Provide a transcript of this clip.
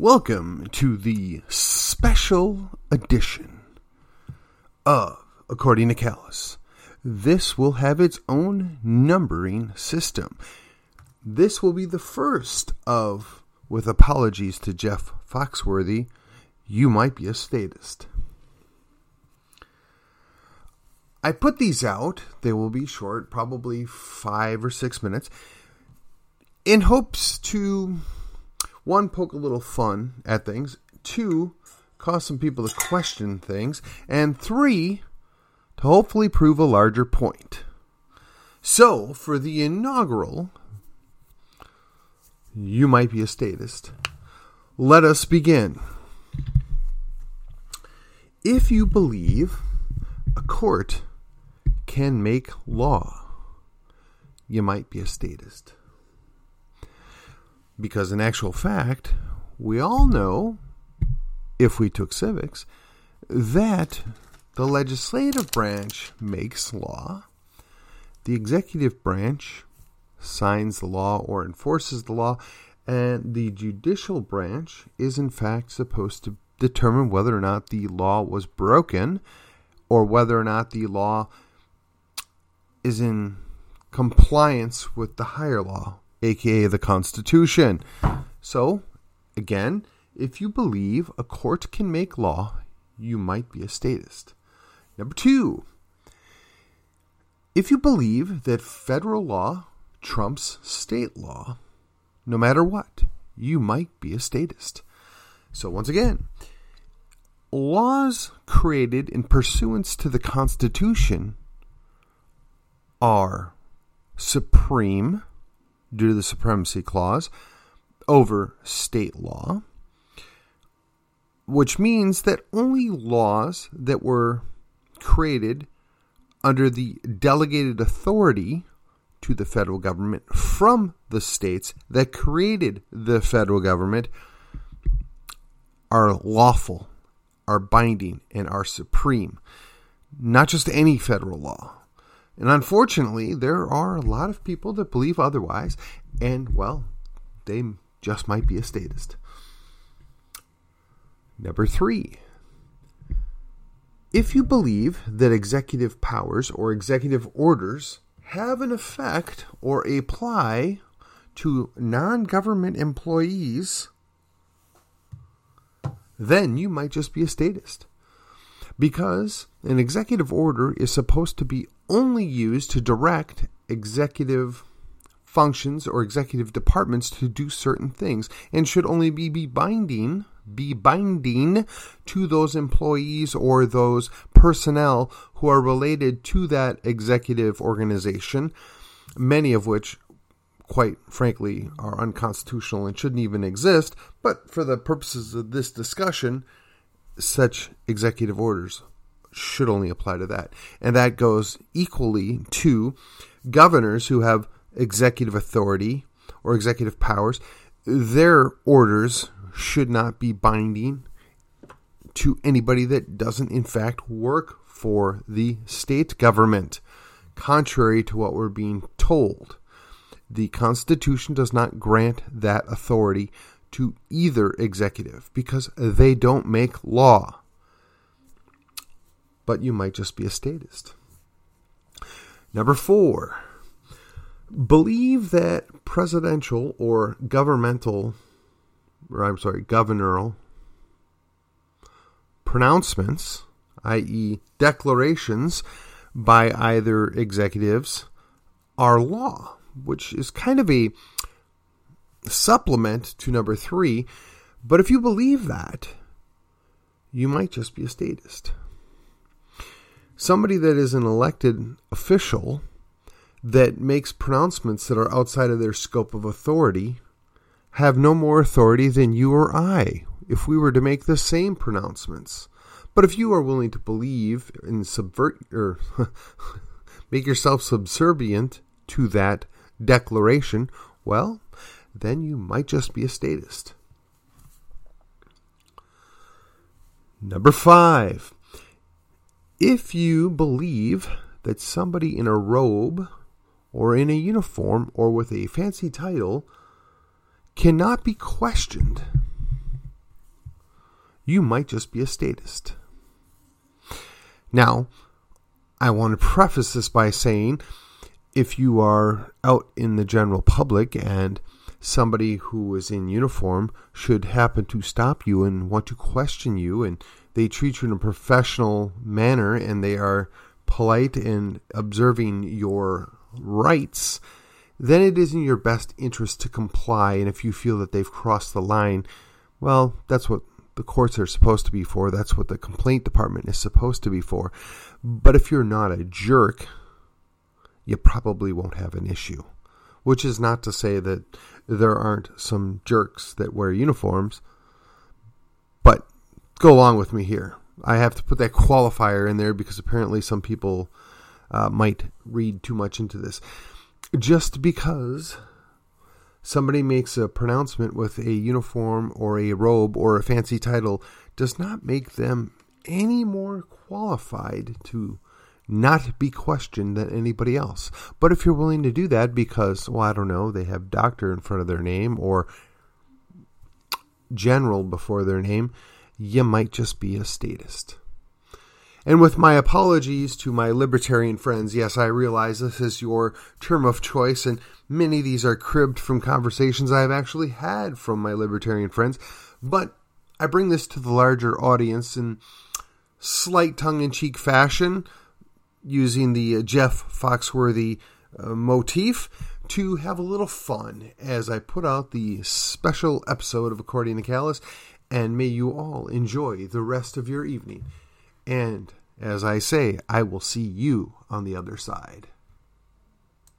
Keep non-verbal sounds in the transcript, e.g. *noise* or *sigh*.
Welcome to the special edition of According to Callus. This will have its own numbering system. This will be the first of, with apologies to Jeff Foxworthy, you might be a statist. I put these out, they will be short, probably five or six minutes, in hopes to one, poke a little fun at things, two, cause some people to question things, and three, to hopefully prove a larger point. So, for the inaugural, you might be a statist. Let us begin. If you believe a court can make law, you might be a statist. Because in actual fact, we all know, if we took civics, that the legislative branch makes law, the executive branch signs the law or enforces the law, and the judicial branch is in fact supposed to determine whether or not the law was broken or whether or not the law is in compliance with the higher law aka the Constitution. So, again, if you believe a court can make law, you might be a statist. Number two, if you believe that federal law trumps state law, no matter what, you might be a statist. So, once again, laws created in pursuance to the Constitution are supreme due to the supremacy clause over state law, which means that only laws that were created under the delegated authority to the federal government from the states that created the federal government are lawful, are binding, and are supreme. Not just any federal law. And unfortunately, there are a lot of people that believe otherwise, and well, they just might be a statist. Number three, if you believe that executive powers or executive orders have an effect or apply to non government employees, then you might just be a statist. Because an executive order is supposed to be only used to direct executive functions or executive departments to do certain things and should only be, be binding be binding to those employees or those personnel who are related to that executive organization many of which quite frankly are unconstitutional and shouldn't even exist. But for the purposes of this discussion such executive orders should only apply to that. And that goes equally to governors who have executive authority or executive powers. Their orders should not be binding to anybody that doesn't, in fact, work for the state government, contrary to what we're being told. The Constitution does not grant that authority to either executive because they don't make law but you might just be a statist. Number four, believe that presidential or governmental, or I'm sorry, governorial pronouncements, i.e., declarations by either executives, are law, which is kind of a supplement to number three. But if you believe that, you might just be a statist somebody that is an elected official that makes pronouncements that are outside of their scope of authority have no more authority than you or I if we were to make the same pronouncements. But if you are willing to believe and subvert or *laughs* make yourself subservient to that declaration, well, then you might just be a statist. Number five, if you believe that somebody in a robe or in a uniform or with a fancy title cannot be questioned you might just be a statist. Now, I want to preface this by saying if you are out in the general public and somebody who is in uniform should happen to stop you and want to question you and they treat you in a professional manner and they are polite and observing your rights, then it is in your best interest to comply. And if you feel that they've crossed the line, well, that's what the courts are supposed to be for. That's what the complaint department is supposed to be for. But if you're not a jerk, you probably won't have an issue. Which is not to say that there aren't some jerks that wear uniforms, but go along with me here. I have to put that qualifier in there because apparently some people uh, might read too much into this. Just because somebody makes a pronouncement with a uniform or a robe or a fancy title does not make them any more qualified to not be questioned than anybody else. But if you're willing to do that because, well, I don't know, they have doctor in front of their name or general before their name, you might just be a statist. And with my apologies to my libertarian friends, yes, I realize this is your term of choice, and many of these are cribbed from conversations I have actually had from my libertarian friends, but I bring this to the larger audience in slight tongue in cheek fashion, using the uh, Jeff Foxworthy uh, motif to have a little fun as I put out the special episode of According to Callus and may you all enjoy the rest of your evening. And as I say, I will see you on the other side.